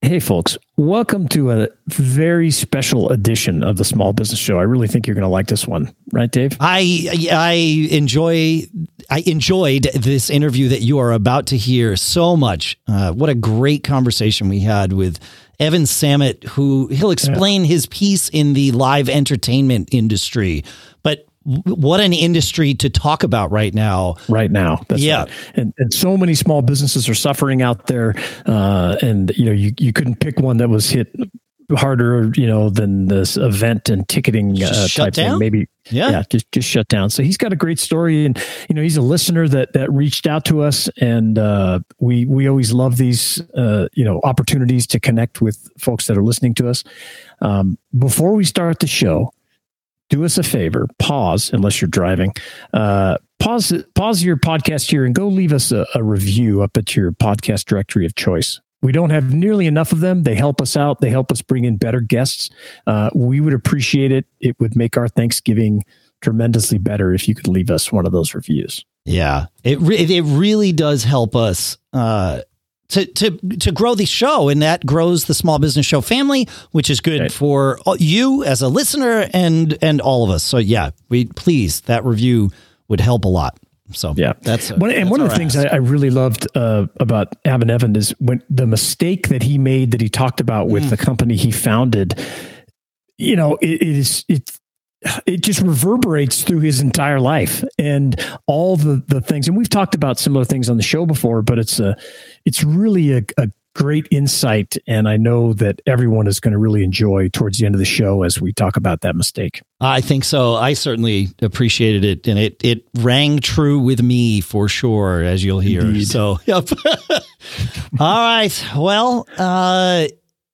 Hey, folks, welcome to a very special edition of the Small Business Show. I really think you're going to like this one, right, Dave? I I enjoy I enjoyed this interview that you are about to hear so much. Uh, what a great conversation we had with Evan Samet, who he'll explain yeah. his piece in the live entertainment industry. But what an industry to talk about right now. Right now, That's yeah, right. and and so many small businesses are suffering out there, uh, and you know you you couldn't pick one that was hit harder, you know, than this event and ticketing uh, type down? thing. Maybe, yeah. yeah, just just shut down. So he's got a great story, and you know, he's a listener that that reached out to us, and uh, we we always love these uh, you know opportunities to connect with folks that are listening to us. Um, before we start the show, do us a favor, pause unless you're driving. Uh, pause pause your podcast here and go leave us a, a review up at your podcast directory of choice. We don't have nearly enough of them. They help us out. They help us bring in better guests. Uh, we would appreciate it. It would make our Thanksgiving tremendously better if you could leave us one of those reviews. Yeah, it re- it really does help us uh, to to to grow the show, and that grows the small business show family, which is good right. for you as a listener and and all of us. So yeah, we please that review would help a lot. So yeah, that's a, one, and that's one of the things I, I, really loved uh, about Evan Evan is when the mistake that he made that he talked about with mm. the company he founded. You know, it, it is it's it just reverberates through his entire life and all the the things. And we've talked about similar things on the show before but it's a it's really a, a great insight. And i know that everyone is going to really enjoy towards the end of the show as we talk about that mistake. I think so. I certainly appreciated it and it it rang true with me for sure as you'll hear. Indeed. so yep. All right. Well uh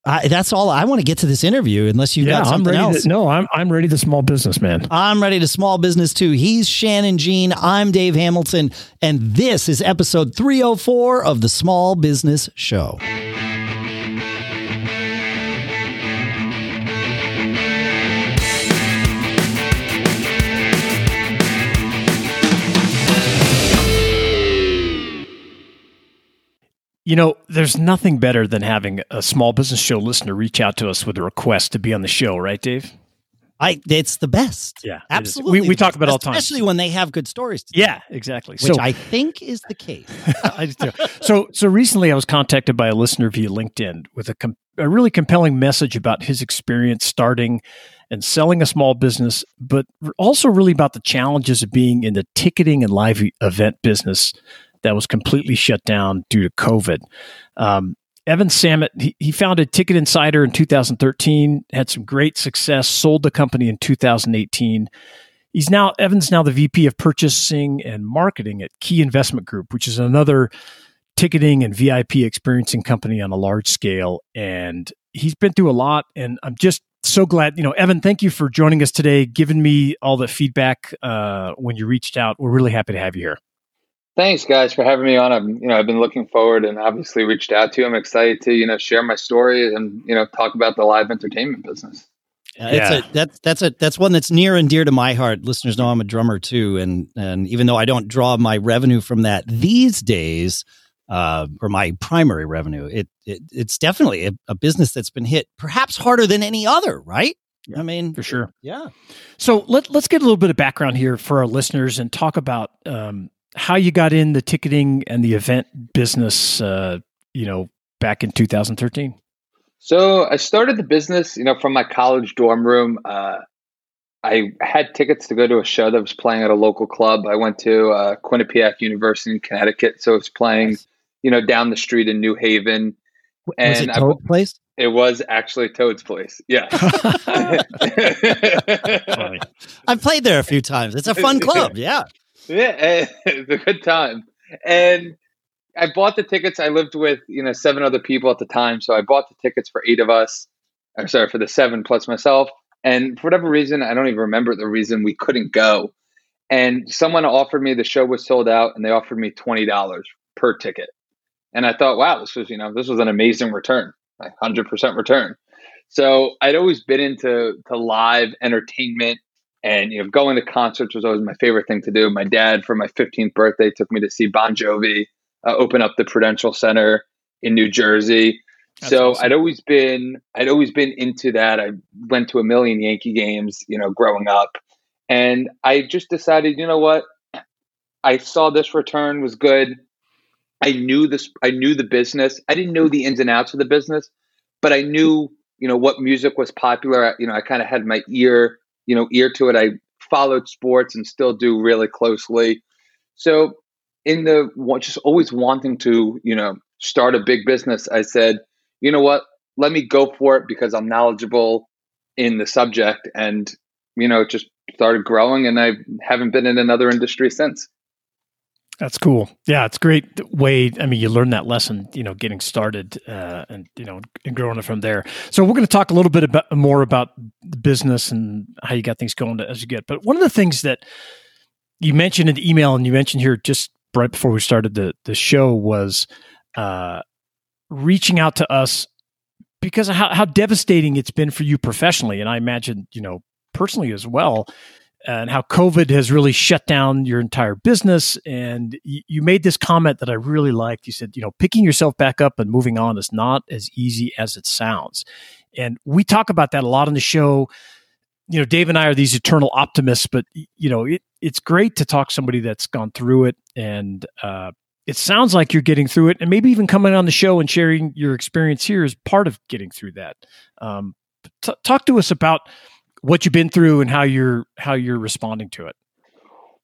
I, that's all I want to get to this interview. Unless you yeah, got something I'm ready else. To, no, I'm I'm ready to small business, man. I'm ready to small business too. He's Shannon Jean. I'm Dave Hamilton, and this is episode 304 of the Small Business Show. You know, there's nothing better than having a small business show listener reach out to us with a request to be on the show, right, Dave? I it's the best. Yeah, absolutely. We, we talk about all the time, especially when they have good stories. yeah, exactly. Which so, I think is the case. So, so recently I was contacted by a listener via LinkedIn with a, com- a really compelling message about his experience starting and selling a small business, but also really about the challenges of being in the ticketing and live event business that was completely shut down due to COVID. Um, Evan Samet, he, he founded Ticket Insider in 2013, had some great success, sold the company in 2018. He's now, Evan's now the VP of purchasing and marketing at Key Investment Group, which is another ticketing and VIP experiencing company on a large scale. And he's been through a lot. And I'm just so glad, you know, Evan, thank you for joining us today, giving me all the feedback uh, when you reached out. We're really happy to have you here. Thanks, guys, for having me on. I'm, you know, I've been looking forward and obviously reached out to. You. I'm excited to, you know, share my story and you know talk about the live entertainment business. Uh, yeah. It's a, that's that's a that's one that's near and dear to my heart. Listeners know I'm a drummer too, and and even though I don't draw my revenue from that these days, uh, or my primary revenue, it, it it's definitely a, a business that's been hit perhaps harder than any other, right? I mean, for sure. Yeah. So let, let's get a little bit of background here for our listeners and talk about um, how you got in the ticketing and the event business, uh, you know, back in 2013. So I started the business, you know, from my college dorm room. Uh, I had tickets to go to a show that was playing at a local club. I went to uh, Quinnipiac University in Connecticut, so it's playing, nice. you know, down the street in New Haven. And was it Toad I, Place? It was actually Toad's Place. Yeah. I've played there a few times. It's a fun club. Yeah. Yeah, it's a good time. And I bought the tickets. I lived with you know seven other people at the time, so I bought the tickets for eight of us. I'm sorry for the seven plus myself. And for whatever reason, I don't even remember the reason we couldn't go. And someone offered me the show was sold out, and they offered me twenty dollars per ticket. And I thought, wow, this was you know this was an amazing return, like hundred percent return. So I'd always been into to live entertainment and you know, going to concerts was always my favorite thing to do. My dad, for my 15th birthday, took me to see Bon Jovi uh, open up the Prudential Center in New Jersey. so awesome. I'd always been I'd always been into that. I went to a million Yankee games, you know, growing up. And I just decided, you know what? I saw this return was good. I knew this I knew the business. I didn't know the ins and outs of the business, but I knew, you know, what music was popular. You know, I kind of had my ear, you know, ear to it. I followed sports and still do really closely. So in the just always wanting to, you know, start a big business, I said, you know what? Let me go for it because I'm knowledgeable in the subject and, you know, it just started growing and I haven't been in another industry since. That's cool. Yeah, it's great way. I mean, you learn that lesson, you know, getting started uh, and you know, and growing it from there. So we're going to talk a little bit about more about the business and how you got things going as you get. But one of the things that you mentioned in the email and you mentioned here just right before we started the the show was uh, reaching out to us because of how, how devastating it's been for you professionally, and I imagine you know personally as well, and how COVID has really shut down your entire business. And you, made this comment that I really liked. You said, you know, picking yourself back up and moving on is not as easy as it sounds. And we talk about that a lot on the show. You know, Dave and I are these eternal optimists, but you know, it, it's great to talk to somebody that's gone through it and uh, it sounds like you're getting through it and maybe even coming on the show and sharing your experience here is part of getting through that um, t- talk to us about what you've been through and how you're how you're responding to it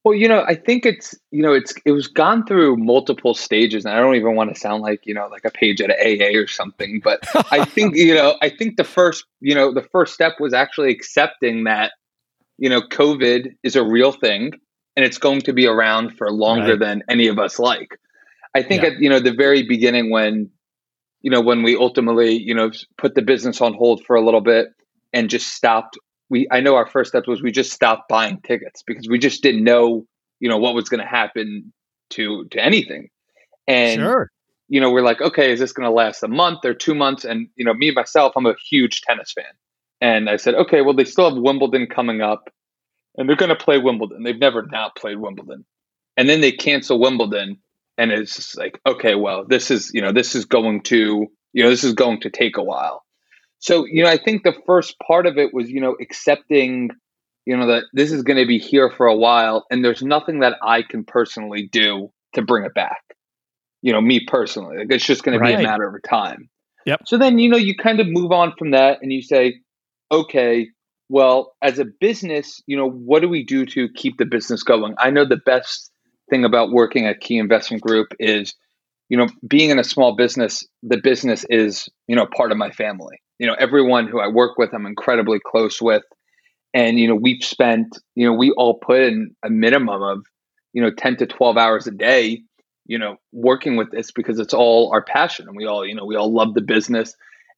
well you know i think it's you know it's it was gone through multiple stages and i don't even want to sound like you know like a page at aa or something but i think you know i think the first you know the first step was actually accepting that you know covid is a real thing and it's going to be around for longer right. than any of us like I think yeah. at you know the very beginning when you know when we ultimately you know put the business on hold for a little bit and just stopped we I know our first step was we just stopped buying tickets because we just didn't know you know what was going to happen to to anything. And sure. you know we're like okay is this going to last a month or 2 months? And you know me myself I'm a huge tennis fan. And I said okay well they still have Wimbledon coming up and they're going to play Wimbledon. They've never not played Wimbledon. And then they cancel Wimbledon and it's just like okay well this is you know this is going to you know this is going to take a while so you know i think the first part of it was you know accepting you know that this is going to be here for a while and there's nothing that i can personally do to bring it back you know me personally like it's just going right. to be a matter of time yep so then you know you kind of move on from that and you say okay well as a business you know what do we do to keep the business going i know the best thing about working at Key Investment Group is, you know, being in a small business, the business is, you know, part of my family. You know, everyone who I work with, I'm incredibly close with. And, you know, we've spent, you know, we all put in a minimum of, you know, 10 to 12 hours a day, you know, working with this because it's all our passion. And we all, you know, we all love the business.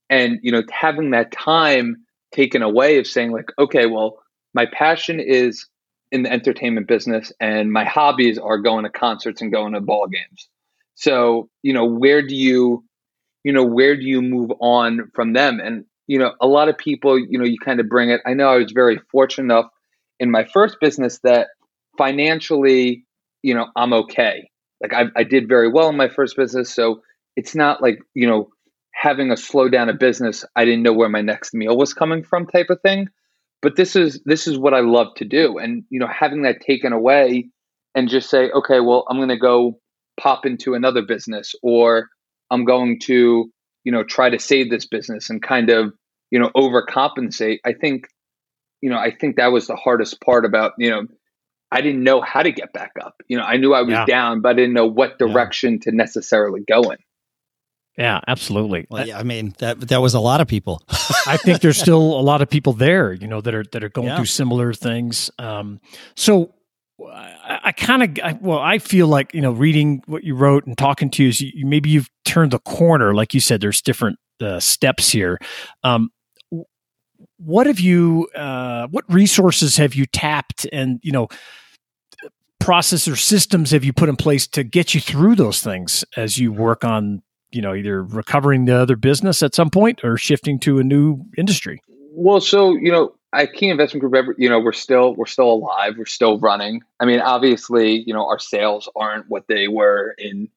And, you know, having that time taken away of saying, like, okay, well, my passion is in the entertainment business and my hobbies are going to concerts and going to ball games. So, you know, where do you, you know, where do you move on from them? And, you know, a lot of people, you know, you kind of bring it. I know I was very fortunate enough in my first business that financially, you know, I'm okay. Like I, I did very well in my first business. So it's not like, you know, having a slow down a business, I didn't know where my next meal was coming from type of thing but this is this is what I love to do. And you know, having that taken away and just say, okay, well, I'm to go pop into another business, or I'm going to you know try to save this business and kind of you know overcompensate. I think you know I think that was the hardest part about you know I didn't know how to get back up. You know, I knew I was yeah. down, but I didn't know what direction yeah. to necessarily go in. Yeah, absolutely. Well, yeah, I mean that that was a lot of people. I think there's still a lot of people there, you know, that are that are going yeah. through similar things. Um, so I, I kind of, well, I feel like you know, reading what you wrote and talking to you, is you, maybe you've turned the corner. Like you said, there's different uh, steps here. Um, what have you? Uh, what resources have you tapped? And you know, process or systems have you put in place to get you through those things as you work on you know either recovering the other business at some point or shifting to a new industry well so you know at key investment group you know we're still we're still alive we're still running i mean obviously you know our sales aren't what they were in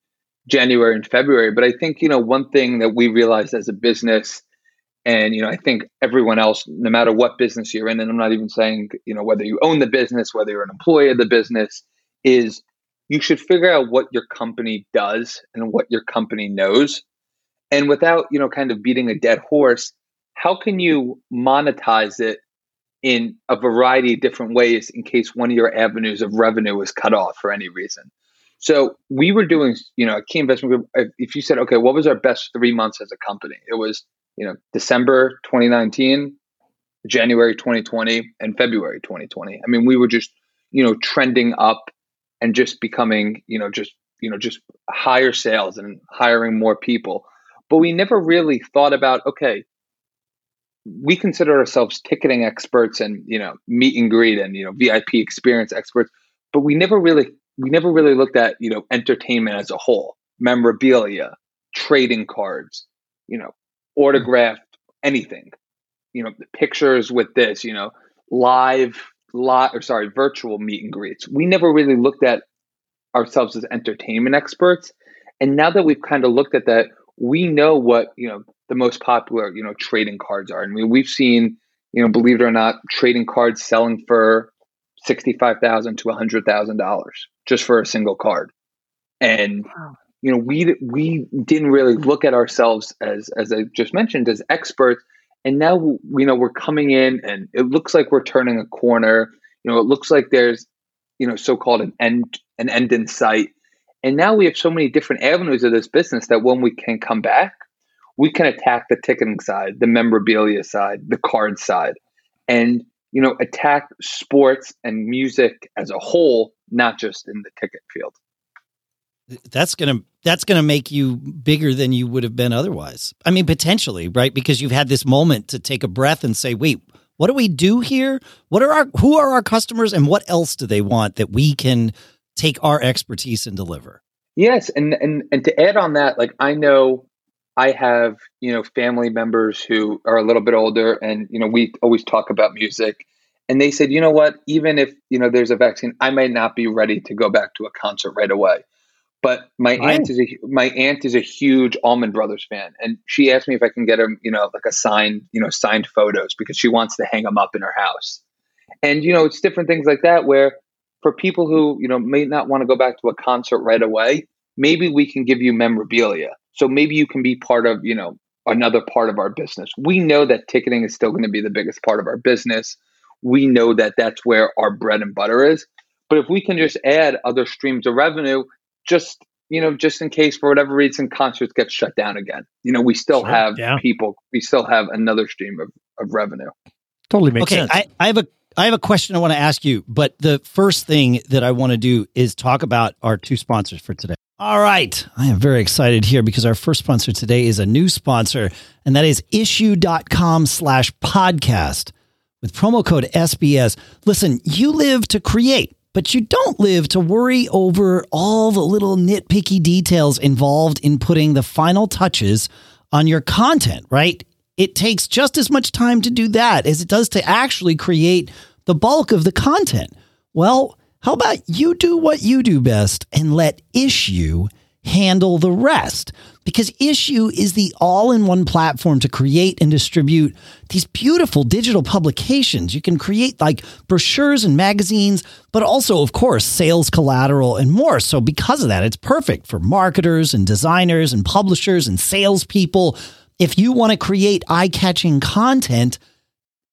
January and February. But I think, you know, one thing that we realized as a business, and, you know, I think everyone else, no matter what business you're in, and I'm not even saying, you know, whether you own the business, whether you're an employee of the business, is you should figure out what your company does and what your company knows. And without, you know, kind of beating a dead horse, how can you monetize it in a variety of different ways in case one of your avenues of revenue is cut off for any reason? So we were doing, you know, a key investment group. If you said, okay, what was our best three months as a company? It was, you know, December 2019, January 2020, and February 2020. I mean, we were just, you know, trending up and just becoming, you know, just, you know, just higher sales and hiring more people. But we never really thought about, okay, we consider ourselves ticketing experts and, you know, meet and greet and, you know, VIP experience experts, but we never really we never really looked at you know entertainment as a whole memorabilia trading cards you know autographed anything you know pictures with this you know live live or sorry virtual meet and greets. We never really looked at ourselves as entertainment experts and now that we've kind of looked at that we know what you know the most popular you know trading cards are I mean we've seen you know believe it or not trading cards selling for sixty-five thousand to hundred thousand dollars just for a single card, and wow. you know we we didn't really look at ourselves as as I just mentioned as experts, and now you know we're coming in and it looks like we're turning a corner. You know, it looks like there's you know so-called an end an end in sight, and now we have so many different avenues of this business that when we can come back, we can attack the ticketing side, the memorabilia side, the card side, and you know, attack sports and music as a whole, not just in the ticket field. That's gonna that's gonna make you bigger than you would have been otherwise. I mean, potentially, right? Because you've had this moment to take a breath and say, "Wait, what do we do here? What are our who are our customers, and what else do they want that we can take our expertise and deliver?" Yes, and and and to add on that, like I know I have, you know, family members who are a little bit older and, you know, we always talk about music. And they said, you know what, even if, you know, there's a vaccine, I might not be ready to go back to a concert right away. But my right. aunt is a my aunt is a huge Allman Brothers fan, and she asked me if I can get her, you know, like a signed, you know, signed photos because she wants to hang them up in her house. And you know, it's different things like that where for people who you know may not want to go back to a concert right away, maybe we can give you memorabilia so maybe you can be part of, you know, another part of our business. We know that ticketing is still going to be the biggest part of our business. We know that that's where our bread and butter is. But if we can just add other streams of revenue, just you know, just in case for whatever reason concerts get shut down again, you know, we still sure, have yeah. people. We still have another stream of, of revenue. Totally makes okay, sense. I, I have a I have a question I want to ask you, but the first thing that I want to do is talk about our two sponsors for today. All right. I am very excited here because our first sponsor today is a new sponsor, and that is issuu.com slash podcast with promo code SBS. Listen, you live to create, but you don't live to worry over all the little nitpicky details involved in putting the final touches on your content, right? It takes just as much time to do that as it does to actually create the bulk of the content. Well, how about you do what you do best and let Issuu handle the rest? Because Issuu is the all in one platform to create and distribute these beautiful digital publications. You can create like brochures and magazines, but also, of course, sales collateral and more. So, because of that, it's perfect for marketers and designers and publishers and salespeople. If you want to create eye catching content,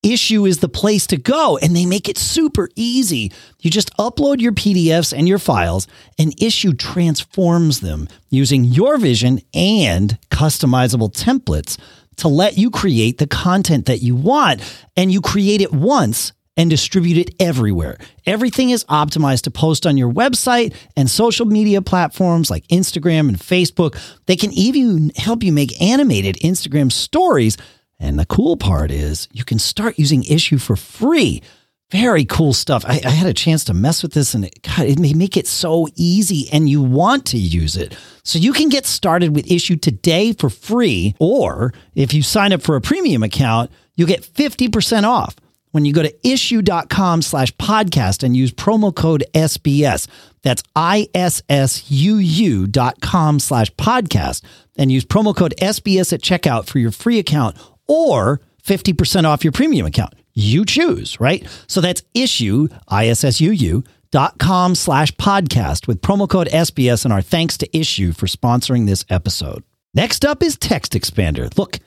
Issuu is the place to go and they make it super easy. You just upload your PDFs and your files and Issuu transforms them using your vision and customizable templates to let you create the content that you want and you create it once and distribute it everywhere. Everything is optimized to post on your website and social media platforms like Instagram and Facebook. They can even help you make animated Instagram stories and the cool part is you can start using Issuu for free. Very cool stuff. I, I had a chance to mess with this and it, God, it may make it so easy and you want to use it. So you can get started with Issuu today for free. Or if you sign up for a premium account, you get 50% off when you go to issuu.com slash podcast and use promo code SBS. That's issuu.com slash podcast and use promo code SBS at checkout for your free account or 50% off your premium account. You choose, right? So that's Issuu, I-S-S-U-U, dot com slash podcast with promo code SBS and our thanks to Issuu for sponsoring this episode. Next up is Text Expander. Look,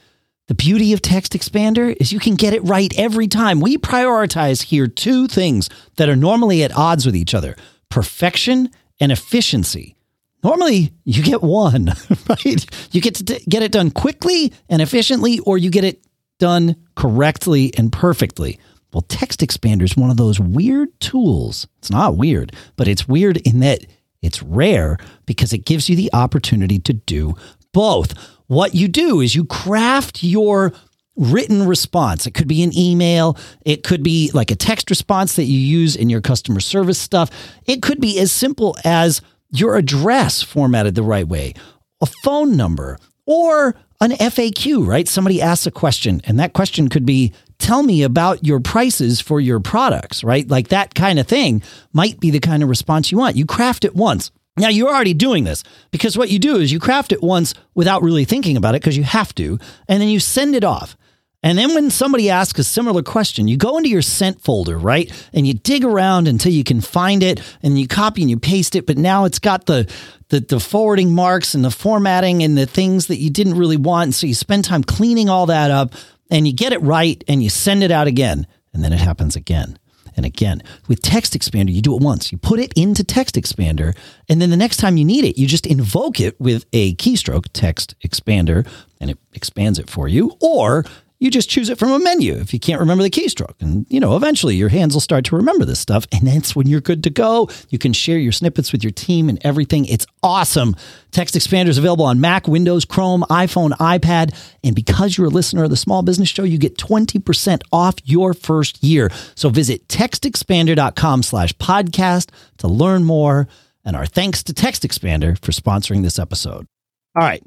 the beauty of Text Expander is you can get it right every time. We prioritize here two things that are normally at odds with each other perfection and efficiency. Normally, you get one, right? You get to get it done quickly and efficiently, or you get it done correctly and perfectly. Well, Text Expander is one of those weird tools. It's not weird, but it's weird in that it's rare because it gives you the opportunity to do both. What you do is you craft your written response. It could be an email. It could be like a text response that you use in your customer service stuff. It could be as simple as your address formatted the right way, a phone number, or an FAQ, right? Somebody asks a question, and that question could be, Tell me about your prices for your products, right? Like that kind of thing might be the kind of response you want. You craft it once. Now, you're already doing this because what you do is you craft it once without really thinking about it because you have to, and then you send it off. And then when somebody asks a similar question, you go into your sent folder, right? And you dig around until you can find it and you copy and you paste it, but now it's got the the, the forwarding marks and the formatting and the things that you didn't really want. So you spend time cleaning all that up and you get it right and you send it out again. And then it happens again and again. With Text Expander, you do it once. You put it into Text Expander, and then the next time you need it, you just invoke it with a keystroke, Text Expander, and it expands it for you. Or you just choose it from a menu if you can't remember the keystroke. And, you know, eventually your hands will start to remember this stuff. And that's when you're good to go. You can share your snippets with your team and everything. It's awesome. Text Expander is available on Mac, Windows, Chrome, iPhone, iPad. And because you're a listener of the Small Business Show, you get 20% off your first year. So visit textexpander.com slash podcast to learn more. And our thanks to Text Expander for sponsoring this episode. All right.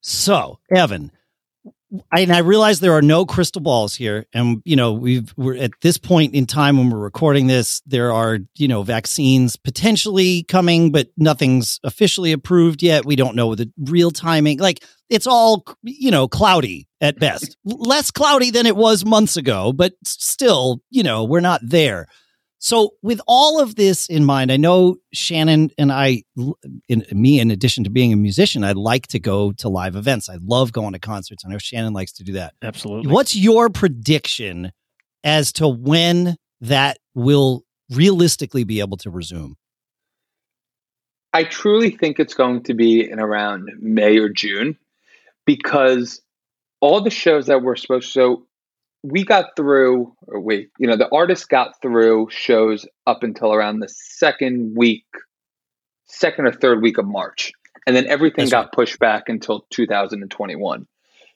So, Evan, and I realize there are no crystal balls here, and you know we've we're at this point in time when we're recording this, there are you know vaccines potentially coming, but nothing's officially approved yet. We don't know the real timing. Like it's all you know cloudy at best, less cloudy than it was months ago, but still, you know, we're not there. So, with all of this in mind, I know Shannon and I, in, me, in addition to being a musician, I like to go to live events. I love going to concerts. I know Shannon likes to do that. Absolutely. What's your prediction as to when that will realistically be able to resume? I truly think it's going to be in around May or June because all the shows that we're supposed to, so we got through, or wait, you know, the artist got through shows up until around the second week, second or third week of March. And then everything That's got right. pushed back until 2021.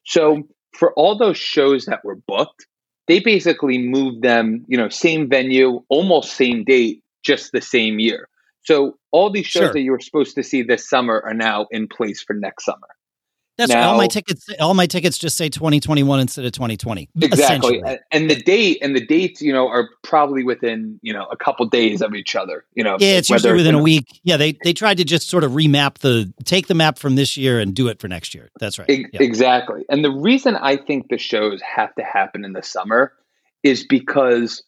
So right. for all those shows that were booked, they basically moved them, you know, same venue, almost same date, just the same year. So all these shows sure. that you were supposed to see this summer are now in place for next summer. That's now, all my tickets. All my tickets just say 2021 instead of 2020. Exactly, and the date and the dates, you know, are probably within you know a couple days of each other. You know, yeah, it's usually within a week. Yeah, they they tried to just sort of remap the take the map from this year and do it for next year. That's right. E- yeah. Exactly, and the reason I think the shows have to happen in the summer is because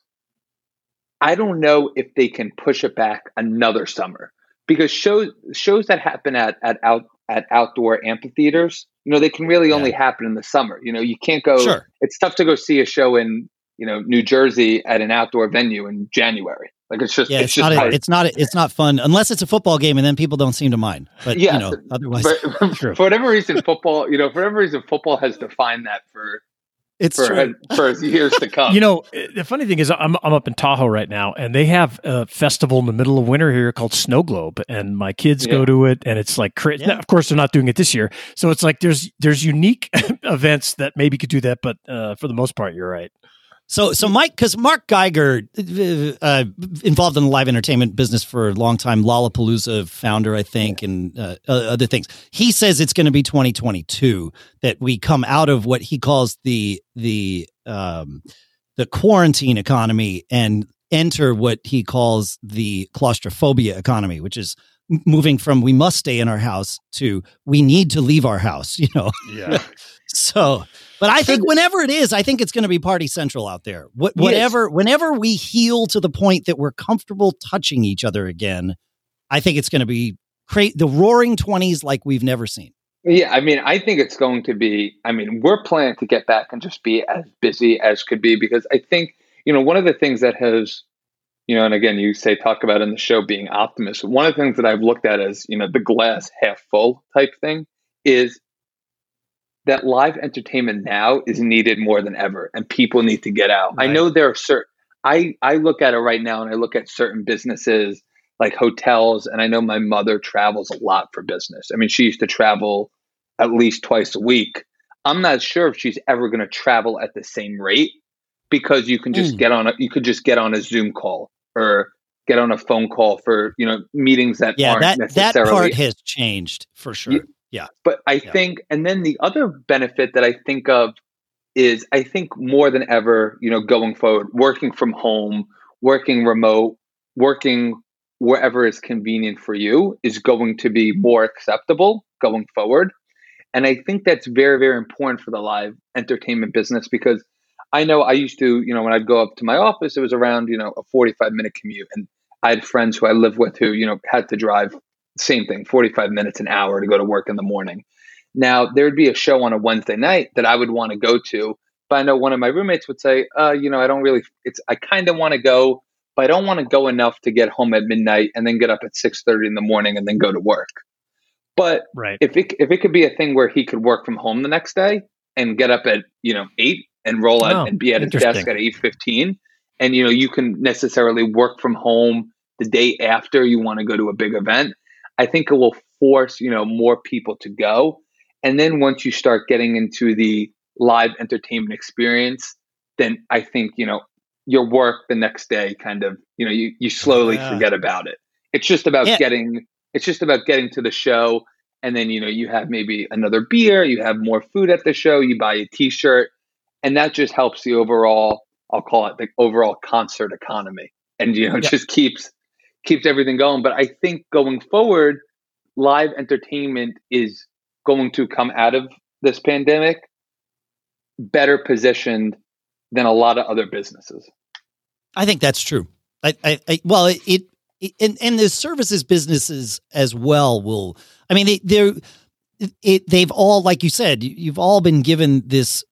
I don't know if they can push it back another summer because shows shows that happen at at out at outdoor amphitheaters, you know, they can really only yeah. happen in the summer. You know, you can't go. Sure. It's tough to go see a show in you know New Jersey at an outdoor venue in January. Like it's just yeah, it's, it's not a, it's not a, it's not fun unless it's a football game and then people don't seem to mind. But yeah, you know, otherwise, for, for whatever reason, football. You know, for whatever reason, football has defined that for it's for, for years to come. You know, the funny thing is, I'm I'm up in Tahoe right now, and they have a festival in the middle of winter here called Snow Globe, and my kids yeah. go to it, and it's like crazy. Yeah. Of course, they're not doing it this year, so it's like there's there's unique events that maybe could do that, but uh, for the most part, you're right. So, so Mike, because Marc Geiger, uh, involved in the live entertainment business for a long time, Lollapalooza founder, I think, and uh, other things. He says it's going to be 2022 that we come out of what he calls the the um, the quarantine economy and enter what he calls the claustrophobia economy, which is moving from we must stay in our house to we need to leave our house, you know. Yeah. so, but I think whenever it is, I think it's going to be party central out there. What, whatever, yes. whenever we heal to the point that we're comfortable touching each other again, I think it's going to be create the roaring 20s like we've never seen. Yeah, I mean, I think it's going to be. I mean, we're planning to get back and just be as busy as could be because I think you know one of the things that has, you know, and again, you say talk about in the show being optimist. One of the things that I've looked at as you know the glass half full type thing is that live entertainment now is needed more than ever, and people need to get out. Right. I know there are certain. I I look at it right now, and I look at certain businesses like hotels. And I know my mother travels a lot for business. I mean, she used to travel at least twice a week. I'm not sure if she's ever going to travel at the same rate because you can just mm. get on a you could just get on a Zoom call or get on a phone call for you know meetings that yeah that that part has changed for sure. Yeah, but I yeah. think and then the other benefit that I think of is I think more than ever you know going forward working from home, working remote, working wherever is convenient for you is going to be mm-hmm. more acceptable going forward. And I think that's very, very important for the live entertainment business because I know I used to, you know, when I'd go up to my office, it was around, you know, a 45 minute commute. And I had friends who I lived with who, you know, had to drive, same thing, 45 minutes, an hour to go to work in the morning. Now, there would be a show on a Wednesday night that I would want to go to. But I know one of my roommates would say, uh, you know, I don't really, it's, I kind of want to go but I don't want to go enough to get home at midnight and then get up at six thirty in the morning and then go to work. But right. if it if it could be a thing where he could work from home the next day and get up at you know eight and roll out oh, and be at his desk at eight fifteen, and you know you can necessarily work from home the day after you want to go to a big event, I think it will force you know more people to go. And then once you start getting into the live entertainment experience, then I think you know your work the next day kind of you know you, you slowly yeah. forget about it it's just about yeah. getting it's just about getting to the show and then you know you have maybe another beer you have more food at the show you buy a t-shirt and that just helps the overall i'll call it the overall concert economy and you know yeah. just keeps keeps everything going but i think going forward live entertainment is going to come out of this pandemic better positioned than a lot of other businesses I think that's true. I, I, I well, it, it, and and the services businesses as well will. I mean, they, it, they've all, like you said, you've all been given this.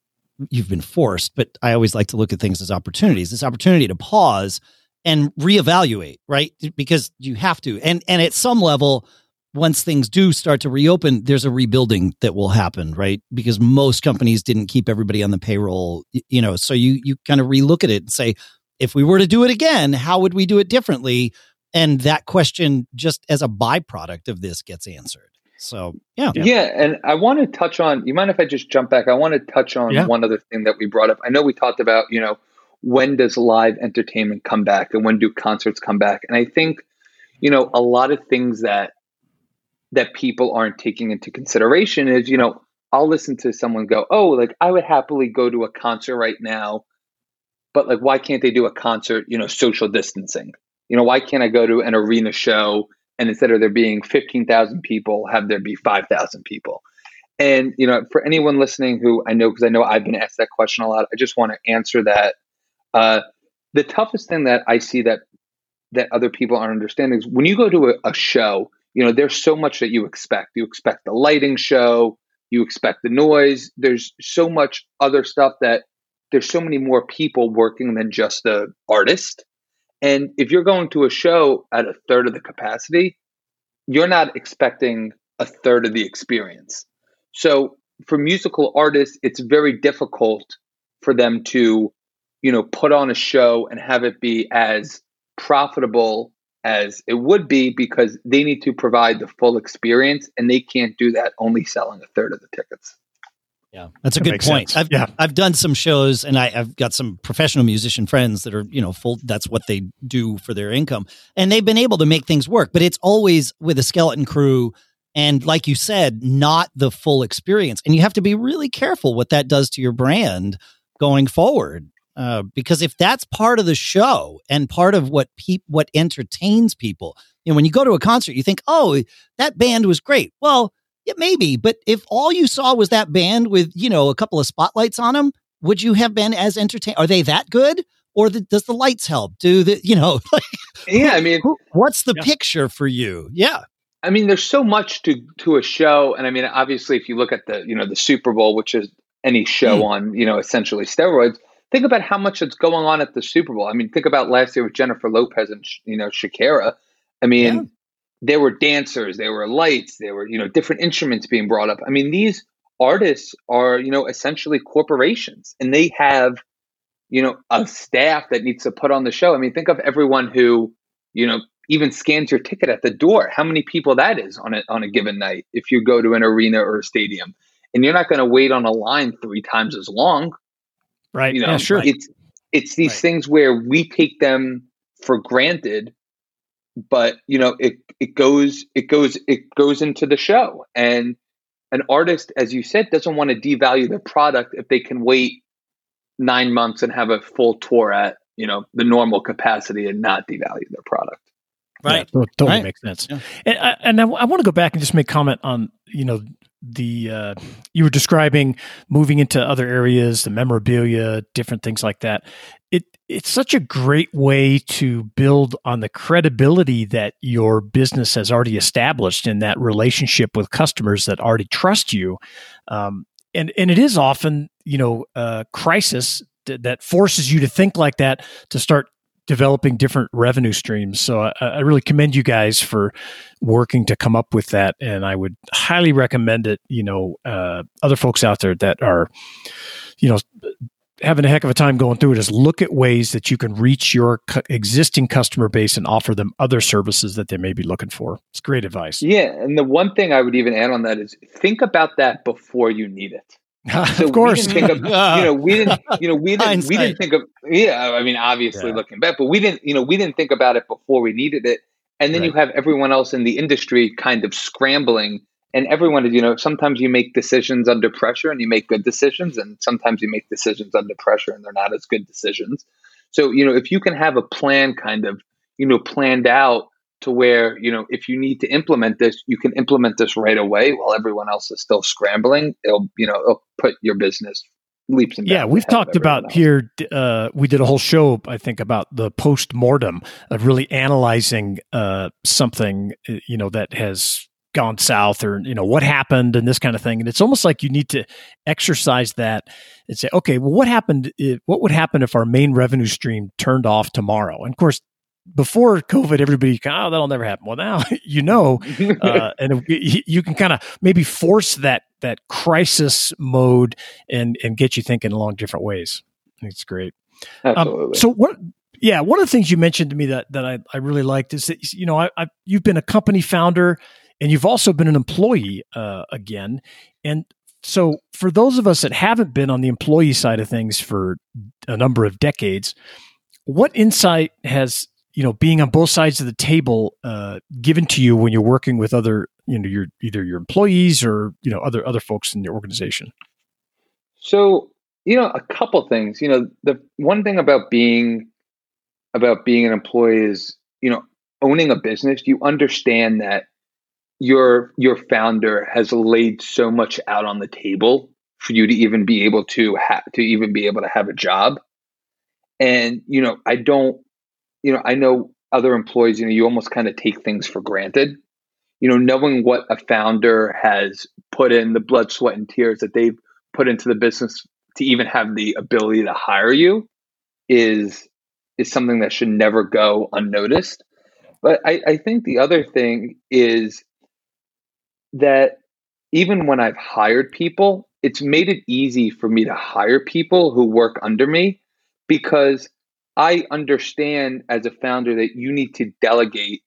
You've been forced, but I always like to look at things as opportunities. This opportunity to pause and reevaluate, right? Because you have to, and and at some level, once things do start to reopen, there's a rebuilding that will happen, right? Because most companies didn't keep everybody on the payroll, you know. So you you kind of relook at it and say, if we were to do it again, how would we do it differently? And that question, just as a byproduct of this, gets answered. So, yeah. Yeah. And I want to touch on, you mind if I just jump back? I want to touch on yeah. one other thing that we brought up. I know we talked about, you know, when does live entertainment come back and when do concerts come back? And I think, you know, a lot of things that, that people aren't taking into consideration is, you know, I'll listen to someone go, oh, like I would happily go to a concert right now but like why can't they do a concert you know social distancing you know why can't i go to an arena show and instead of there being 15,000 people have there be 5,000 people and you know for anyone listening who i know because i know i've been asked that question a lot i just want to answer that uh, the toughest thing that i see that that other people aren't understanding is when you go to a, a show you know there's so much that you expect you expect the lighting show you expect the noise there's so much other stuff that there's so many more people working than just the artist. And if you're going to a show at a third of the capacity, you're not expecting a third of the experience. So for musical artists, it's very difficult for them to, you know, put on a show and have it be as profitable as it would be because they need to provide the full experience and they can't do that only selling a third of the tickets. Yeah, that's a that good point. Sense. I've yeah. I've done some shows, and I, have got some professional musician friends that are you know full. That's what they do for their income, and they've been able to make things work. But it's always with a skeleton crew, and like you said, not the full experience. And you have to be really careful what that does to your brand going forward. Uh, because if that's part of the show and part of what pe- what entertains people, you know, when you go to a concert, you think, "Oh, that band was great." Well, yeah, maybe, but if all you saw was that band with you know a couple of spotlights on them, would you have been as entertained? Are they that good? Or the, does the lights help? Do the you know? Like, yeah, I mean, what's the yeah. picture for you? Yeah, I mean, there's so much to to a show, and I mean, obviously, if you look at the you know the Super Bowl, which is any show mm. on you know essentially steroids, think about how much that's going on at the Super Bowl. I mean, think about last year with Jennifer Lopez and you know Shakira. I mean, yeah. there were dancers, there were lights, there were you know different instruments being brought up. I mean, these artists are you know essentially corporations, and they have you know a staff that needs to put on the show. I mean, think of everyone who you know even scans your ticket at the door. How many people that is on a on a given night if you go to an arena or a stadium, and you're not going to wait on a line three times as long, right? You know, yeah, sure. It's it's these right. things where we take them for granted, but you know, it it goes it goes it goes into the show, and an artist, as you said, doesn't want to devalue their product if they can wait nine months and have a full tour at you know the normal capacity and not devalue their product. Right. Yeah, totally right. makes sense. Yeah. And, I, and I, I want to go back and just make comment on, you know, the uh, you were describing moving into other areas, the memorabilia, different things like that. It it's such a great way to build on the credibility that your business has already established in that relationship with customers that already trust you. Um, and and it is often you know a crisis that forces you to think like that to start developing different revenue streams. So I, I, really commend you guys for working to come up with that, and I would highly recommend it. You know, uh, other folks out there that are, you know, having a heck of a time going through it is look at ways that you can reach your cu- existing customer base and offer them other services that they may be looking for. It's great advice. Yeah, and the one thing I would even add on that is think about that before you need it. So of course, we didn't think of, you know, we didn't, you know, we didn't, we didn't think of, yeah. I mean, obviously yeah. looking back, but we didn't, you know, we didn't think about it before we needed it. And then right. you have everyone else in the industry kind of scrambling, and everyone, is, you know, sometimes you make decisions under pressure and you make good decisions, and sometimes you make decisions under pressure and they're not as good decisions. So, you know, if you can have a plan kind of, you know, planned out to where you know if you need to implement this you can implement this right away while everyone else is still scrambling. It'll you know it'll put your business leaps and yeah we've talked about else. here uh, we did a whole show i think about the post-mortem of really analyzing uh, something uh, you know that has gone south or you know what happened and this kind of thing. And it's almost like you need to exercise that and say okay well what happened if, what would happen if our main revenue stream turned off tomorrow? And of course before COVID, everybody, oh, that'll never happen. Well, now you know, uh, and you can kind of maybe force that that crisis mode and and get you thinking along different ways. It's great. Absolutely. Um, so what? Yeah, one of the things you mentioned to me that that I, I really liked is that you know I, I you've been a company founder and you've also been an employee uh, again, and so for those of us that haven't been on the employee side of things for a number of decades, what insight has you know being on both sides of the table uh, given to you when you're working with other you know your either your employees or you know other other folks in your organization? So you know a couple things you know the one thing about being about being an employee is you know owning a business you understand that your your founder has laid so much out on the table for you to even be able to have to even be able to have a job. And you know i don't you know, I know other employees, you know, you almost kind of take things for granted. You know, knowing what a founder has put in the blood, sweat, and tears that they've put into the business to even have the ability to hire you is is something that should never go unnoticed. But I, I think the other thing is that even when I've hired people, it's made it easy for me to hire people who work under me because I understand as a founder that you need to delegate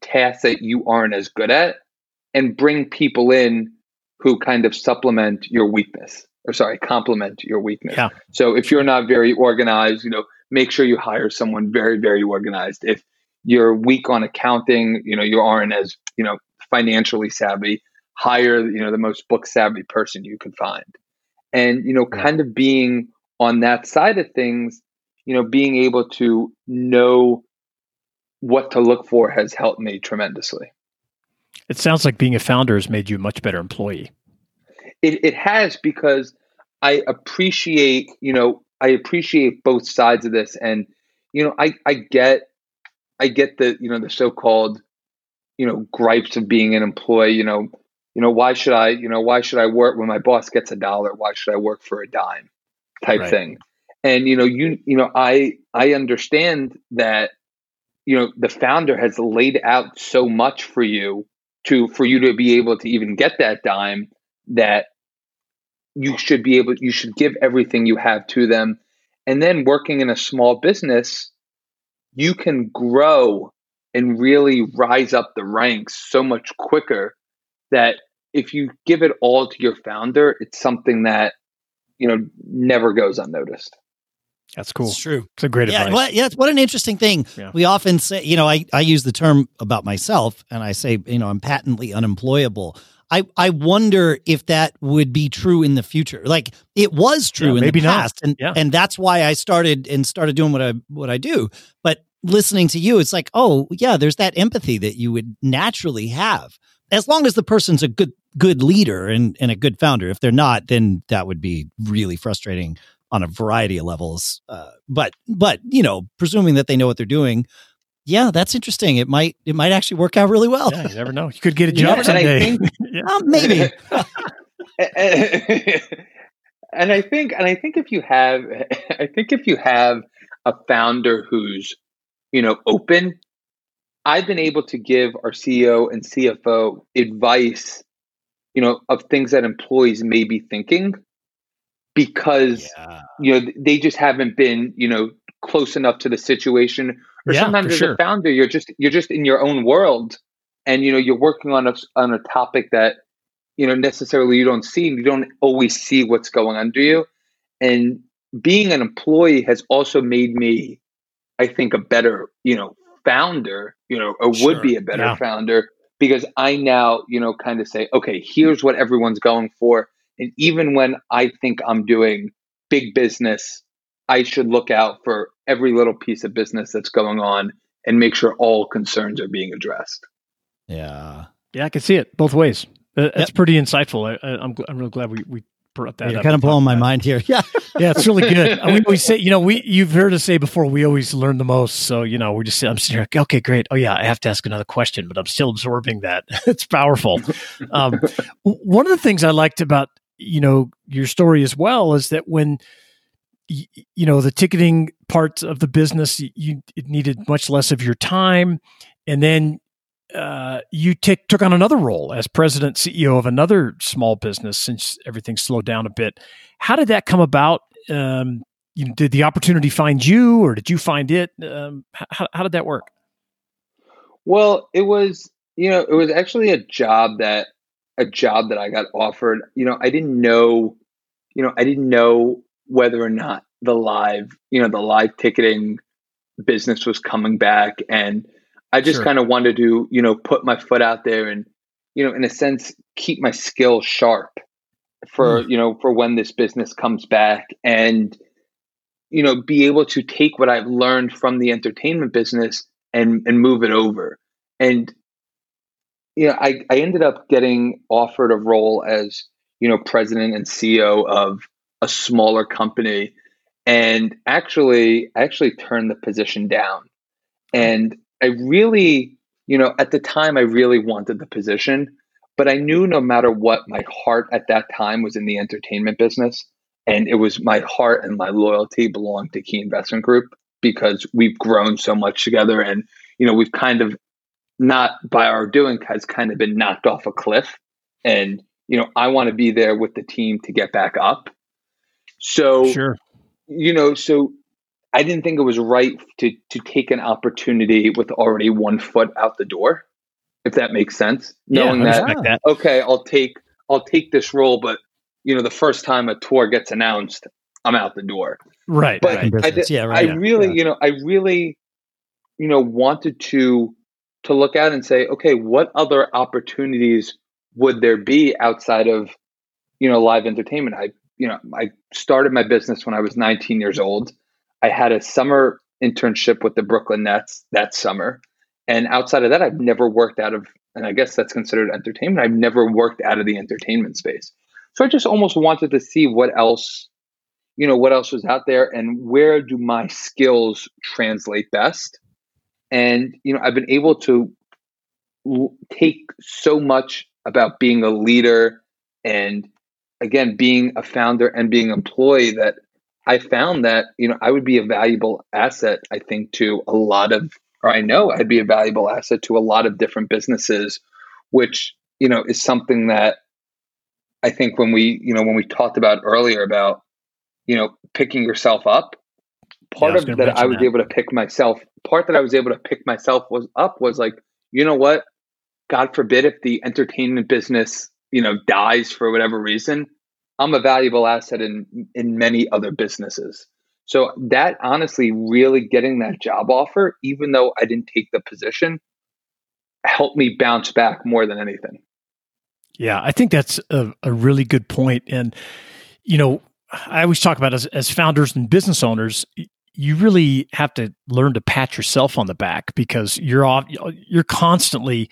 tasks that you aren't as good at and bring people in who kind of supplement your weakness or sorry, complement your weakness. Yeah. So if you're not very organized, you know, make sure you hire someone very, very organized. If you're weak on accounting, you know, you aren't as, you know, financially savvy, hire, you know, the most book savvy person you can find. And, you know, kind of being on that side of things, you know, being able to know what to look for has helped me tremendously. It sounds like being a founder has made you a much better employee. It, it has because I appreciate, you know, I appreciate both sides of this. And, you know, I, I get, I get the, you know, the so-called, you know, gripes of being an employee, you know, you know, why should I, you know, why should I work when my boss gets a dollar? Why should I work for a dime type right. thing? And, you know, you, you know, I, I understand that, you know, the founder has laid out so much for you to, for you to be able to even get that dime that you should be able, you should give everything you have to them. And then working in a small business, you can grow and really rise up the ranks so much quicker that if you give it all to your founder, it's something that you know never goes unnoticed. That's cool. It's true. It's a great yeah, advice. What, yeah, what an interesting thing. Yeah. We often say, you know, I, I use the term about myself and I say, you know, I'm patently unemployable. I, I wonder if that would be true in the future. Like it was true yeah, in the past. Not. And yeah. and that's why I started and started doing what I what I do. But listening to you, it's like, oh yeah, there's that empathy that you would naturally have as long as the person's a good good leader and, and a good founder. If they're not, then that would be really frustrating on a variety of levels. Uh, but but you know, presuming that they know what they're doing, yeah, that's interesting. It might it might actually work out really well. Yeah, you never know. You could get a job yeah, someday. Think, yeah. uh, maybe. and I think and I think if you have I think if you have a founder who's you know open I've been able to give our CEO and CFO advice, you know, of things that employees may be thinking because yeah. you know they just haven't been, you know, close enough to the situation. Or yeah, sometimes as sure. a founder, you're just you're just in your own world, and you know you're working on a on a topic that you know necessarily you don't see. You don't always see what's going under you, and being an employee has also made me, I think, a better you know founder, you know, or sure. would be a better yeah. founder because I now, you know, kind of say, okay, here's what everyone's going for. And even when I think I'm doing big business, I should look out for every little piece of business that's going on and make sure all concerns are being addressed. Yeah. Yeah, I can see it both ways. That's yep. pretty insightful. I, am I'm, I'm really glad we, we brought that. You're kind of blowing my mind here. Yeah, yeah, it's really good. I mean, we say, you know, we you've heard us say before, we always learn the most. So you know, we just I'm sitting here, okay, great. Oh yeah, I have to ask another question, but I'm still absorbing that. it's powerful. Um, one of the things I liked about you know your story as well is that when you know the ticketing part of the business you it needed much less of your time and then uh, you t- took on another role as president CEO of another small business since everything slowed down a bit. How did that come about? Um, you know, did the opportunity find you, or did you find it? Um, how, how did that work? Well, it was you know it was actually a job that a job that I got offered. You know, I didn't know, you know, I didn't know whether or not the live, you know, the live ticketing business was coming back and I just sure. kind of wanted to, you know, put my foot out there and, you know, in a sense, keep my skill sharp for, mm. you know, for when this business comes back and, you know, be able to take what I've learned from the entertainment business and and move it over. And you know, I, I ended up getting offered a role as, you know, president and CEO of a smaller company. And actually, I actually turned the position down. And I really, you know, at the time, I really wanted the position, but I knew no matter what, my heart at that time was in the entertainment business. And it was my heart and my loyalty belonged to Key Investment Group because we've grown so much together. And, you know, we've kind of not by our doing has kind of been knocked off a cliff. And, you know, I want to be there with the team to get back up. So, sure. you know, so I didn't think it was right to to take an opportunity with already one foot out the door, if that makes sense. Knowing yeah, that, that, okay, I'll take I'll take this role, but you know, the first time a tour gets announced, I'm out the door. Right. But right. I, did, yeah, right, I really, yeah. you know, I really, you know, wanted to to look at and say, okay, what other opportunities would there be outside of, you know, live entertainment? I you know, I started my business when I was 19 years old. I had a summer internship with the Brooklyn Nets that summer. And outside of that, I've never worked out of, and I guess that's considered entertainment. I've never worked out of the entertainment space. So I just almost wanted to see what else, you know, what else was out there and where do my skills translate best. And, you know, I've been able to take so much about being a leader and again being a founder and being an employee that I found that you know I would be a valuable asset I think to a lot of or I know I'd be a valuable asset to a lot of different businesses which you know is something that I think when we you know when we talked about earlier about you know picking yourself up part yeah, of that I was that. able to pick myself part that I was able to pick myself was up was like you know what God forbid if the entertainment business, you know, dies for whatever reason, I'm a valuable asset in in many other businesses. So that honestly really getting that job offer, even though I didn't take the position, helped me bounce back more than anything. Yeah, I think that's a, a really good point. And, you know, I always talk about as, as founders and business owners, you really have to learn to pat yourself on the back because you're off, you're constantly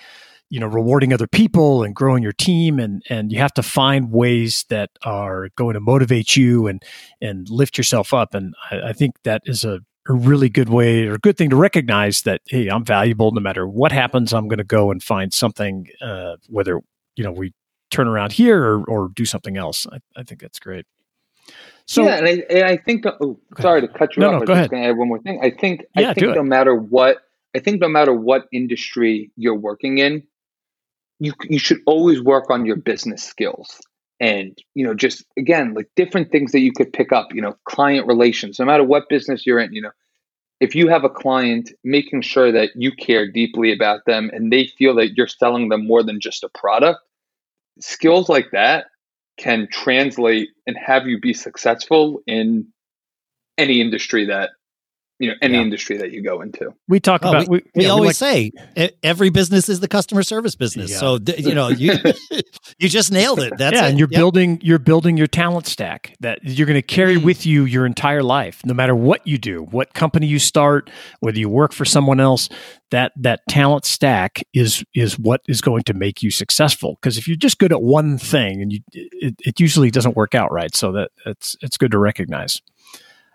you know rewarding other people and growing your team and and you have to find ways that are going to motivate you and and lift yourself up. And I, I think that is a, a really good way or a good thing to recognize that hey I'm valuable no matter what happens. I'm going to go and find something uh, whether you know we turn around here or, or do something else. I, I think that's great so yeah and I, and I think oh, sorry to cut you no, off. no, I was go just going to add one more thing. I think yeah, I think no matter what I think no matter what industry you're working in you you should always work on your business skills. And you know just again like different things that you could pick up you know client relations no matter what business you're in you know. If you have a client making sure that you care deeply about them and they feel that you're selling them more than just a product skills like that can translate and have you be successful in any industry that you know any yeah. industry that you go into. We talk well, about we, we, we always like, say every business is the customer service business. Yeah. So you know you you just nailed it. That's yeah, it. and you're yep. building you're building your talent stack that you're going to carry mm. with you your entire life, no matter what you do, what company you start, whether you work for someone else. That that talent stack is is what is going to make you successful. Because if you're just good at one thing, and you it, it usually doesn't work out right. So that it's it's good to recognize.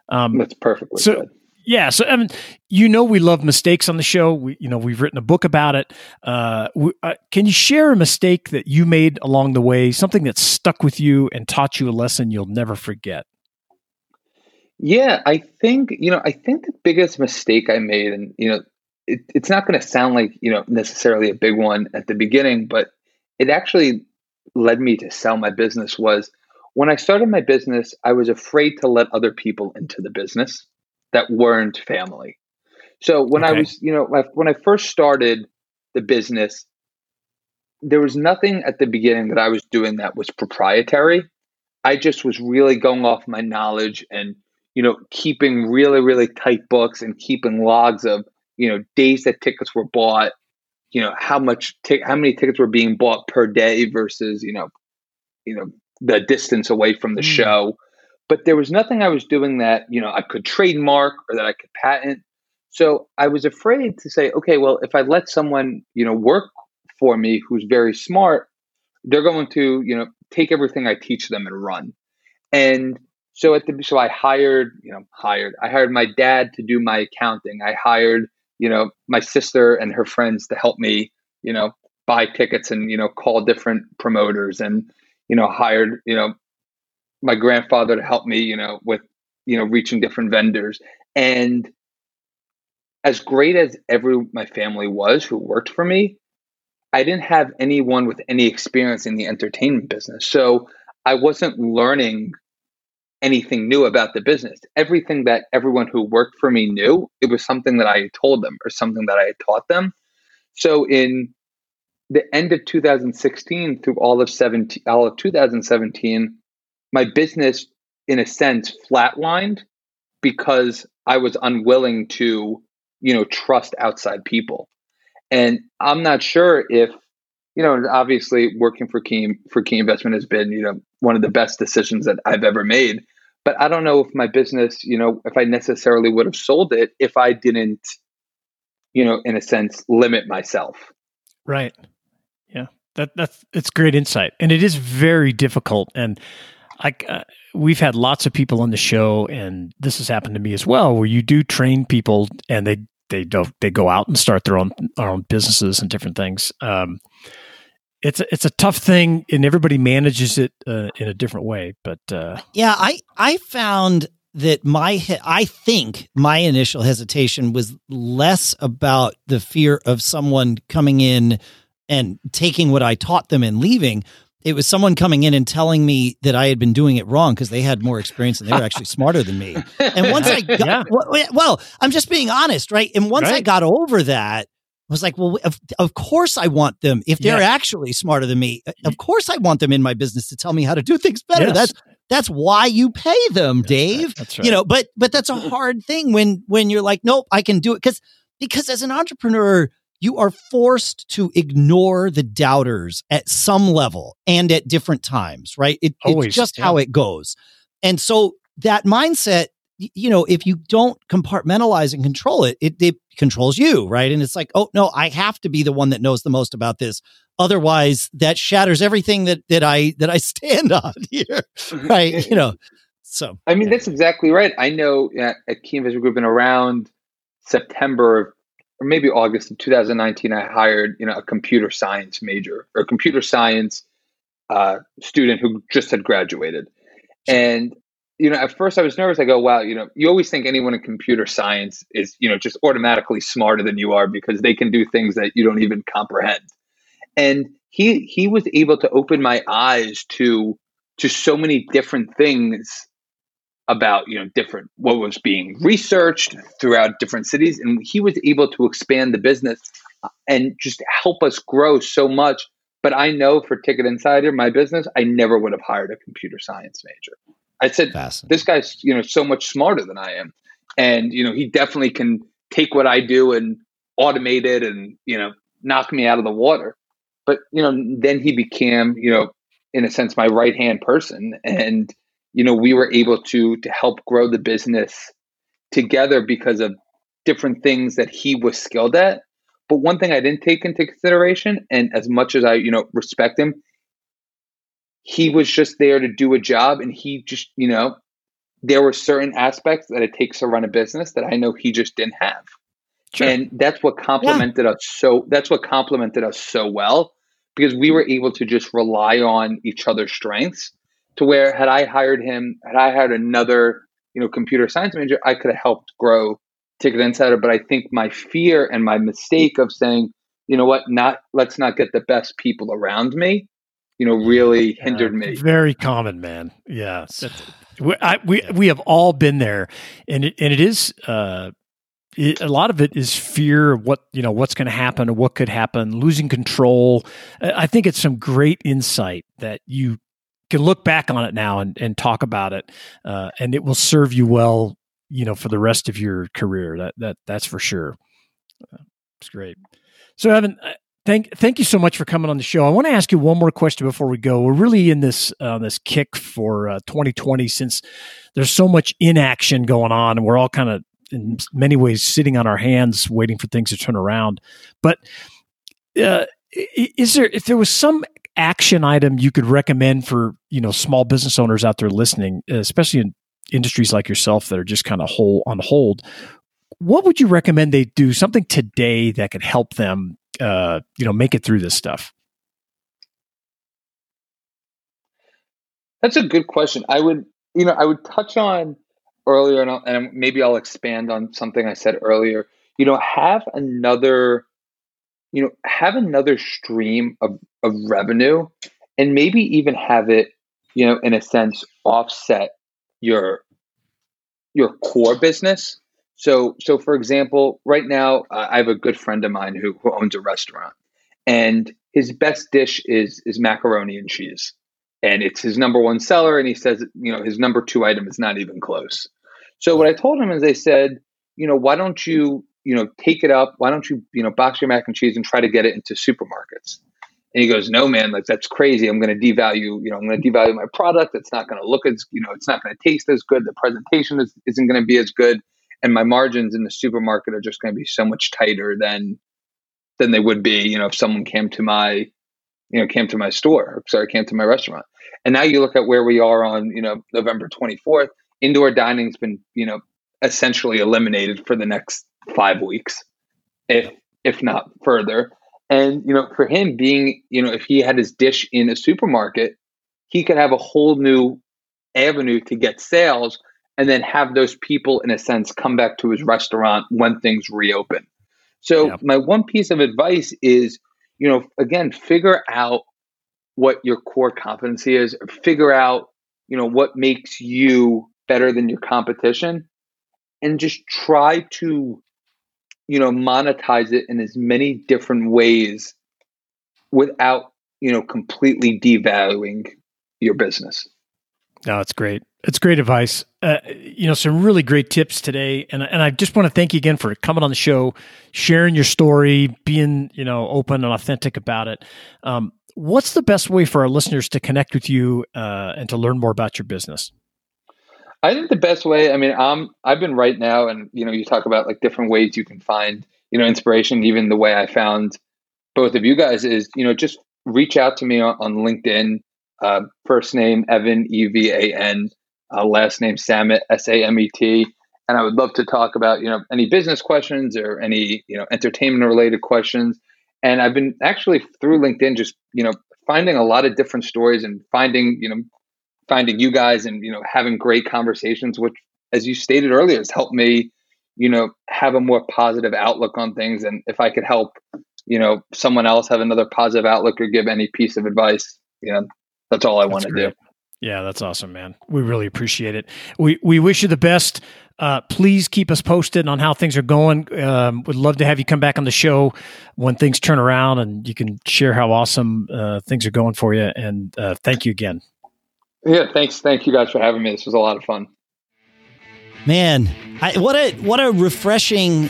Um, That's perfectly so, good. Yeah, so I mean, you know, we love mistakes on the show. We, you know, we've written a book about it. Uh, we, uh, can you share a mistake that you made along the way, something that stuck with you and taught you a lesson you'll never forget? Yeah, I think you know, I think the biggest mistake I made, and you know, it, it's not going to sound like you know necessarily a big one at the beginning, but it actually led me to sell my business. Was when I started my business, I was afraid to let other people into the business that weren't family. So when okay. I was, you know, when I first started the business, there was nothing at the beginning that I was doing that was proprietary. I just was really going off my knowledge and, you know, keeping really, really tight books and keeping logs of, you know, days that tickets were bought, you know, how much, t- how many tickets were being bought per day versus, you know, you know, the distance away from the mm. show but there was nothing I was doing that, you know, I could trademark or that I could patent. So I was afraid to say, okay, well, if I let someone, you know, work for me who's very smart, they're going to, you know, take everything I teach them and run. And so at the so I hired, you know, hired. I hired my dad to do my accounting. I hired, you know, my sister and her friends to help me, you know, buy tickets and, you know, call different promoters and, you know, hired, you know, my grandfather to help me, you know, with, you know, reaching different vendors. And as great as every my family was who worked for me, I didn't have anyone with any experience in the entertainment business. So I wasn't learning anything new about the business. Everything that everyone who worked for me knew, it was something that I had told them or something that I had taught them. So in the end of 2016 through all of 17 all of 2017 my business, in a sense, flatlined because I was unwilling to, you know, trust outside people. And I'm not sure if you know, obviously working for Key for Key Investment has been, you know, one of the best decisions that I've ever made. But I don't know if my business, you know, if I necessarily would have sold it if I didn't, you know, in a sense, limit myself. Right. Yeah. That that's it's great insight, and it is very difficult. And like uh, we've had lots of people on the show, and this has happened to me as well, where you do train people, and they they don't they go out and start their own their own businesses and different things. Um, it's a, it's a tough thing, and everybody manages it uh, in a different way. But uh, yeah, I I found that my I think my initial hesitation was less about the fear of someone coming in and taking what I taught them and leaving. It was someone coming in and telling me that I had been doing it wrong because they had more experience and they were actually smarter than me. And once I got, yeah. well, well, I'm just being honest, right? And once right. I got over that, I was like, well, of, of course I want them. If they're yes. actually smarter than me, uh, mm-hmm. of course I want them in my business to tell me how to do things better. Yes. That's that's why you pay them, Dave. That's right. You know, but but that's a hard thing when when you're like, nope, I can do it because because as an entrepreneur, you are forced to ignore the doubters at some level and at different times, right? It, Always, it's just yeah. how it goes. And so that mindset you know, if you don't compartmentalize and control it, it, it controls you, right? And it's like, oh no, I have to be the one that knows the most about this. Otherwise, that shatters everything that that I that I stand on here, mm-hmm. right? You know, so I mean, yeah. that's exactly right. I know at, at Key Investment Group in around September or maybe August of 2019, I hired you know a computer science major or computer science uh, student who just had graduated, and you know, at first I was nervous. I go, wow, you know, you always think anyone in computer science is, you know, just automatically smarter than you are because they can do things that you don't even comprehend. And he he was able to open my eyes to to so many different things about, you know, different what was being researched throughout different cities. And he was able to expand the business uh, and just help us grow so much. But I know for Ticket Insider, my business, I never would have hired a computer science major. I said, this guy's, you know, so much smarter than I am. And, you know, he definitely can take what I do and automate it and, you know, knock me out of the water. But, you know, then he became, you know, in a sense, my right hand person. And, you know, we were able to to help grow the business together because of different things that he was skilled at. But one thing I didn't take into consideration, and as much as I, you know, respect him, he was just there to do a job and he just, you know, there were certain aspects that it takes to run a business that I know he just didn't have. Sure. And that's what complemented yeah. us so that's what complemented us so well because we were able to just rely on each other's strengths to where had I hired him, had I hired another, you know, computer science major, I could have helped grow Ticket Insider. But I think my fear and my mistake of saying, you know what, not let's not get the best people around me you know, really hindered uh, me. Very common, man. Yes. We, I, we, we have all been there and it, and it is, uh, it, a lot of it is fear of what you know what's going to happen or what could happen losing control i think it's some great insight that you can look back on it now and, and talk about it uh, and it will serve you well you know for the rest of your career that that that's for sure uh, it's great so evan Thank, thank you so much for coming on the show. I want to ask you one more question before we go. We're really in this uh, this kick for uh, 2020 since there's so much inaction going on, and we're all kind of in many ways sitting on our hands waiting for things to turn around. But uh, is there if there was some action item you could recommend for you know small business owners out there listening, especially in industries like yourself that are just kind of whole on hold? What would you recommend they do? Something today that could help them uh, you know make it through this stuff? That's a good question. I would, you know, I would touch on earlier, and, and maybe I'll expand on something I said earlier. You know, have another, you know, have another stream of, of revenue, and maybe even have it, you know, in a sense, offset your your core business. So, so for example, right now uh, I have a good friend of mine who, who owns a restaurant, and his best dish is is macaroni and cheese, and it's his number one seller. And he says, you know, his number two item is not even close. So what I told him is, I said, you know, why don't you, you know, take it up? Why don't you, you know, box your mac and cheese and try to get it into supermarkets? And he goes, no, man, like that's crazy. I'm going to devalue, you know, I'm going to devalue my product. It's not going to look as, you know, it's not going to taste as good. The presentation is, isn't going to be as good. And my margins in the supermarket are just going to be so much tighter than, than they would be, you know, if someone came to my, you know, came to my store, sorry, came to my restaurant. And now you look at where we are on, you know, November 24th, indoor dining's been, you know, essentially eliminated for the next five weeks, if if not further. And you know, for him being, you know, if he had his dish in a supermarket, he could have a whole new avenue to get sales and then have those people in a sense come back to his restaurant when things reopen. So yep. my one piece of advice is, you know, again, figure out what your core competency is, figure out, you know, what makes you better than your competition and just try to you know monetize it in as many different ways without you know completely devaluing your business. No it's great. It's great advice. Uh, you know some really great tips today and, and i just want to thank you again for coming on the show sharing your story being you know open and authentic about it. Um, what's the best way for our listeners to connect with you uh, and to learn more about your business I think the best way, I mean, um, I've been right now, and you know, you talk about like different ways you can find, you know, inspiration. Even the way I found both of you guys is, you know, just reach out to me on, on LinkedIn. Uh, first name Evan E V A N, uh, last name Samet S A M E T, and I would love to talk about you know any business questions or any you know entertainment related questions. And I've been actually through LinkedIn just you know finding a lot of different stories and finding you know finding you guys and you know having great conversations which as you stated earlier has helped me you know have a more positive outlook on things and if i could help you know someone else have another positive outlook or give any piece of advice you know that's all i want to do yeah that's awesome man we really appreciate it we we wish you the best uh, please keep us posted on how things are going. Um, would love to have you come back on the show when things turn around and you can share how awesome uh, things are going for you. And uh, thank you again. Yeah, thanks. Thank you guys for having me. This was a lot of fun. Man, I, what a what a refreshing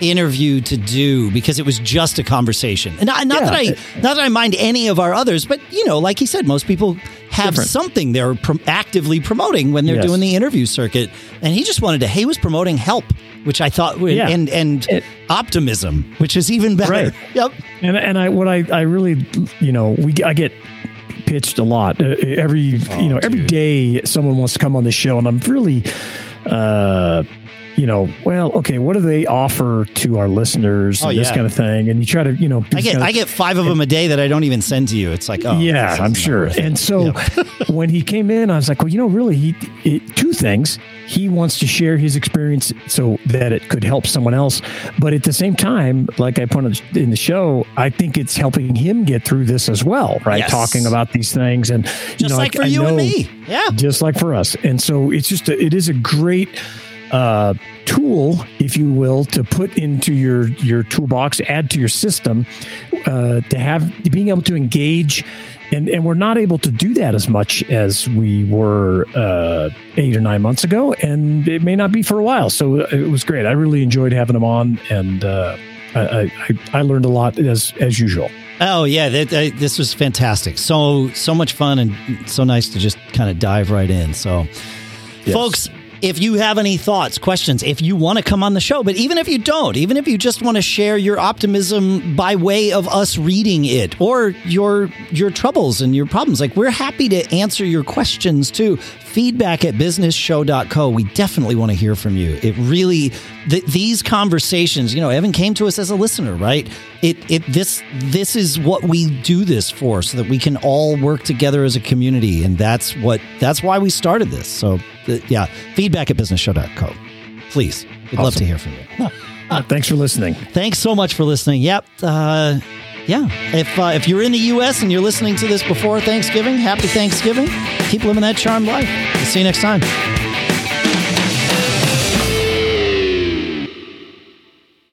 interview to do because it was just a conversation. And not, not yeah. that I not that I mind any of our others, but you know, like he said, most people have Different. something they're pro- actively promoting when they're yes. doing the interview circuit. And he just wanted to. He was promoting help, which I thought, yeah. and and it, optimism, which is even better. Right. Yep. And and I what I I really you know we I get pitched a lot. Uh, every oh, you know, dude. every day someone wants to come on the show, and I'm really uh, you know, well, okay, what do they offer to our listeners oh, and this kind of thing? And you try to, you know, I get I get five of them a day that I don't even send to you. It's like, oh, yeah, I'm sure. And so yeah. when he came in, I was like, well, you know, really, he it, two things. He wants to share his experience so that it could help someone else, but at the same time, like I pointed in the show, I think it's helping him get through this as well, right? Yes. Talking about these things and just you know, like, for I you know, and me, yeah, just like for us. And so it's just a, it is a great uh, tool, if you will, to put into your your toolbox, add to your system, uh, to have being able to engage. And, and we're not able to do that as much as we were uh, eight or nine months ago, and it may not be for a while. So uh, it was great. I really enjoyed having him on, and uh, I, I, I learned a lot as as usual. Oh yeah, that, that, this was fantastic. So so much fun and so nice to just kind of dive right in. So, yes. folks, if you have any thoughts, questions, if you want to come on the show, but even if you don't, even if you just want to share your optimism by way of us reading it or your your troubles and your problems, like we're happy to answer your questions too. Feedback at businessshow.co. We definitely want to hear from you. It really th- these conversations, you know, Evan came to us as a listener, right? It it this this is what we do this for so that we can all work together as a community and that's what that's why we started this. So yeah, feedback at businessshow.co. Please, we'd awesome. love to hear from you. Uh, thanks for listening. Thanks so much for listening. Yep. Uh, yeah. If uh, if you're in the U.S. and you're listening to this before Thanksgiving, happy Thanksgiving. Keep living that charmed life. see you next time.